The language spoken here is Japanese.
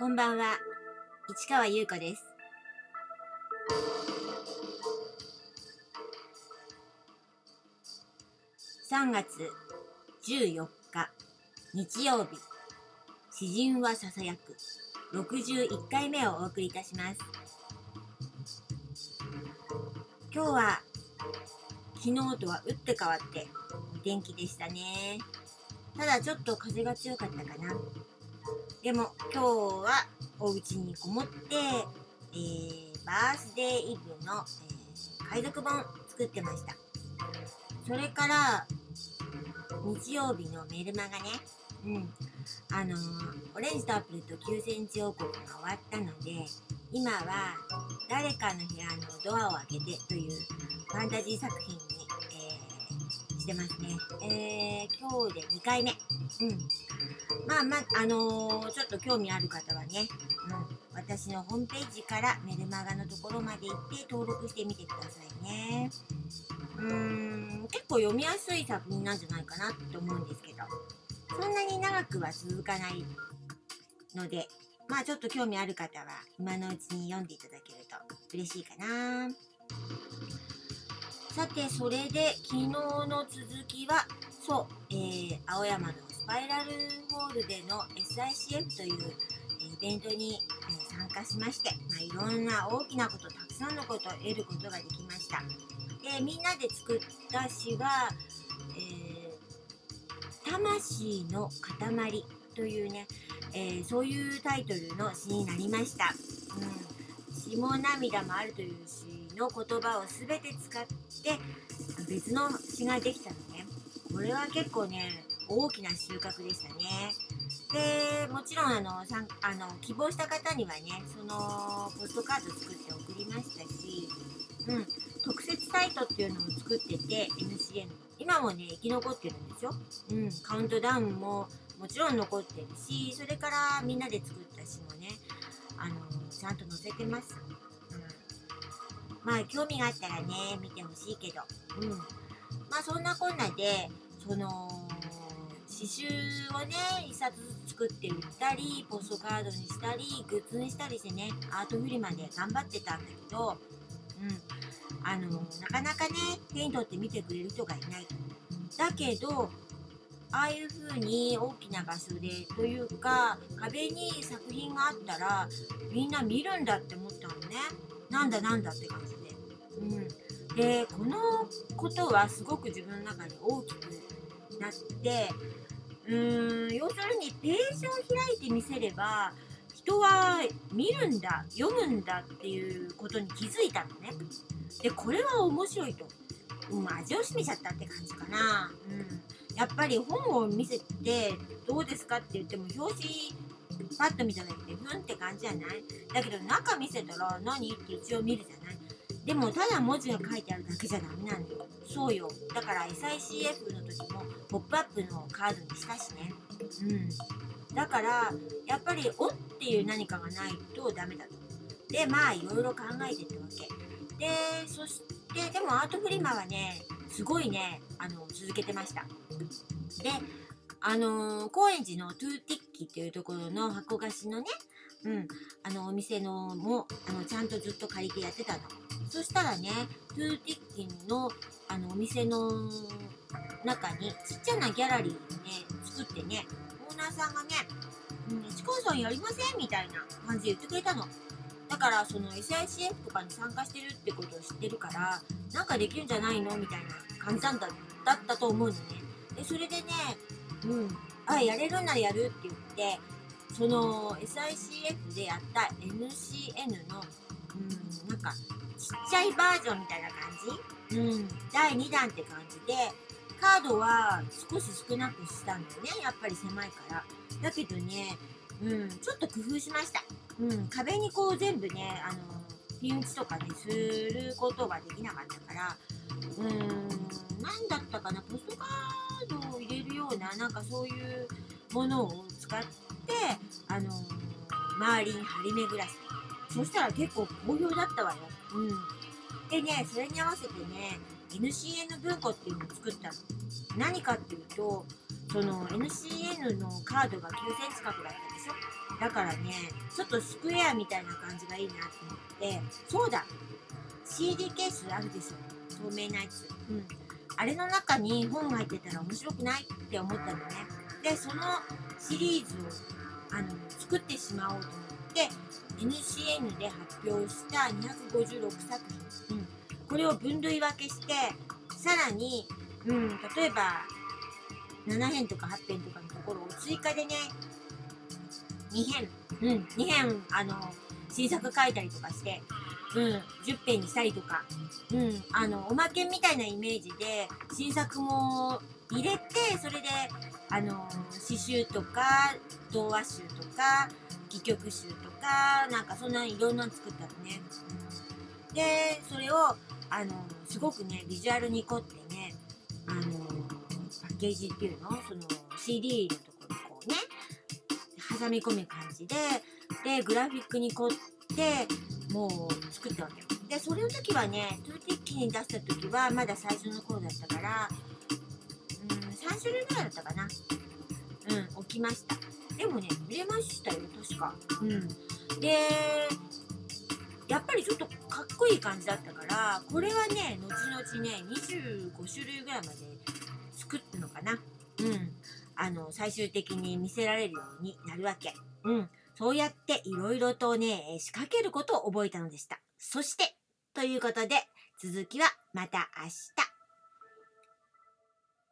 こんばんは、市川優子です。3月14日日曜日。詩人はささやく。61回目をお送りいたします。今日は昨日とは打って変わってお天気でしたね。ただちょっと風が強かったかな。でも今日はお家にこもって、えー、バースデーイブの、えー、海賊本作ってましたそれから日曜日のメルマガねうんあのー、オレンジとアップルと9センチ王国が終わったので今は誰かの部屋のドアを開けてというファンタジー作品に、えー、してますね。えー、今日で2回目。うん。まあまあ、あのー、ちょっと興味ある方はね、うん、私のホームページからメルマガのところまで行って登録してみてくださいね。うーん、結構読みやすい作品なんじゃないかなって思うんですけど、そんなに長くは続かないので、まあちょっと興味ある方は今のうちに読んでいただけると嬉しいかな。さて、それで昨日の続きは、そう、えー、青山のスパイラルホールでの SICF というイベントに、参加しまして、まあ、いろんな大きなこと、たくさんのことを得ることができました。で、みんなで作った詩は、えー、魂の塊というね、えー、そういうタイトルの詩になりました。うん、詩も涙もあるという詩の言葉を全て使って別の詩ができたのね。これは結構ね、大きな収穫でしたね。で、もちろんあの、さんあの希望した方にはね、そのポストカード作って送りましたし、うん、特設サイトっていうのも作ってて、NCN 今もね、生き残ってるんですよ。うん、カウントダウンももちろん残ってるしそれからみんなで作った詩もねあのちゃんと載せてます、うん、まあ興味があったらね見てほしいけど。うん。まあそんなこんなでその刺繍をね一冊ずつ作って売ったりポストカードにしたりグッズにしたりしてねアートフリマで頑張ってたんだけどうん。あのなかなかね手に取って見てくれる人がいない。だけどああいう風に大きな場所でというか壁に作品があったらみんな見るんだって思ったのね。なんだなんだって感じで。うん、でこのことはすごく自分の中で大きくなってうーん要するにページを開いてみせれば人は見るんだ読むんだっていうことに気づいたのね。でこれは面白いと。うん、味をしめちゃったって感じかな。うんやっぱり本を見せてどうですかって言っても表紙パッと見ただけでふんって感じじゃない？だけど中見せたら何？って一応見るじゃない？でもただ文字が書いてあるだけじゃダメなのよ。そうよ。だから SICF の時もポップアップのカードにしたしね。うん。だからやっぱり「お」っていう何かがないとダメだと。でまあいろいろ考えてったわけ。でそしてでもアートフリマはねすごいねあの続けてました。であのー、高円寺のトゥーティッキっていうところの箱貸しのね、うん、あのお店のもあのちゃんとずっと借りてやってたの。そしたらね、トゥーティッキのあのお店の中にちっちゃなギャラリーをね、作ってね、オーナーさんがね、うん、市川さんやりませんみたいな感じで言ってくれたの。だからその SICF とかに参加してるってことを知ってるから、なんかできるんじゃないのみたいな感じなんだだったと思うのね。で、それでね、うん、あ、やれるならやるって言って、その SICF でやった NCN の、うん、なんか、ちっちゃいバージョンみたいな感じ？うん、第2弾って感じで、カードは少し少なくしたんだよね。やっぱり狭いから。だけどね、うん、ちょっと工夫しました。うん、壁にこう全部ね、あの、ピンチとかね、することができなかったから、うーん、何だったかな、ポストカードを入れるような、なんかそういうものを使って、あの周りに張り巡らせて。そしたら結構好評だったわよ。うん。でね、それに合わせてね、NCN 文庫っていうのを作ったの。何かっていうと、その NCN のカードが9センチ角だったでしょだからねちょっとスクエアみたいな感じがいいなと思ってそうだ。CD ケースあるでしょ。透明なやつ。うん。あれの中に本が入ってたら面白くないって思ったのね。でそのシリーズをあの作ってしまおうと思って NCN で発表した256作品、うん、これを分類分けしてさらに、うん、例えば7編とか8編とかのところを追加でね2編、うん、2編あの新作書いたりとかしてうん、10編にしたりとか、うん、あの、おまけみたいなイメージで、新作も入れて、それで、あの、詩集とか、童話集とか、戯曲集とか、なんかそんないろんなの作ったのね。で、それを、あの、すごくね、ビジュアルに凝ってね、あの、パッケージっていうの？その CD のところにこうね、挟み込む感じで、で、グラフィックに凝って、もう作ったわけよ。で、それの時はね、トゥーティッキに出した時はまだ最初の頃だったから、3種類ぐらいだったかな。うん、置きました。でもね、売れましたよ、確か。うん。で、やっぱりちょっとかっこいい感じだったから、これはね、後々ね、25種類ぐらいまで作ったのかな。うん。あの、最終的に見せられるようになるわけ。うん。そうやっていろいろとね、仕掛けることを覚えたのでした。そして、ということで、続きはまた明日。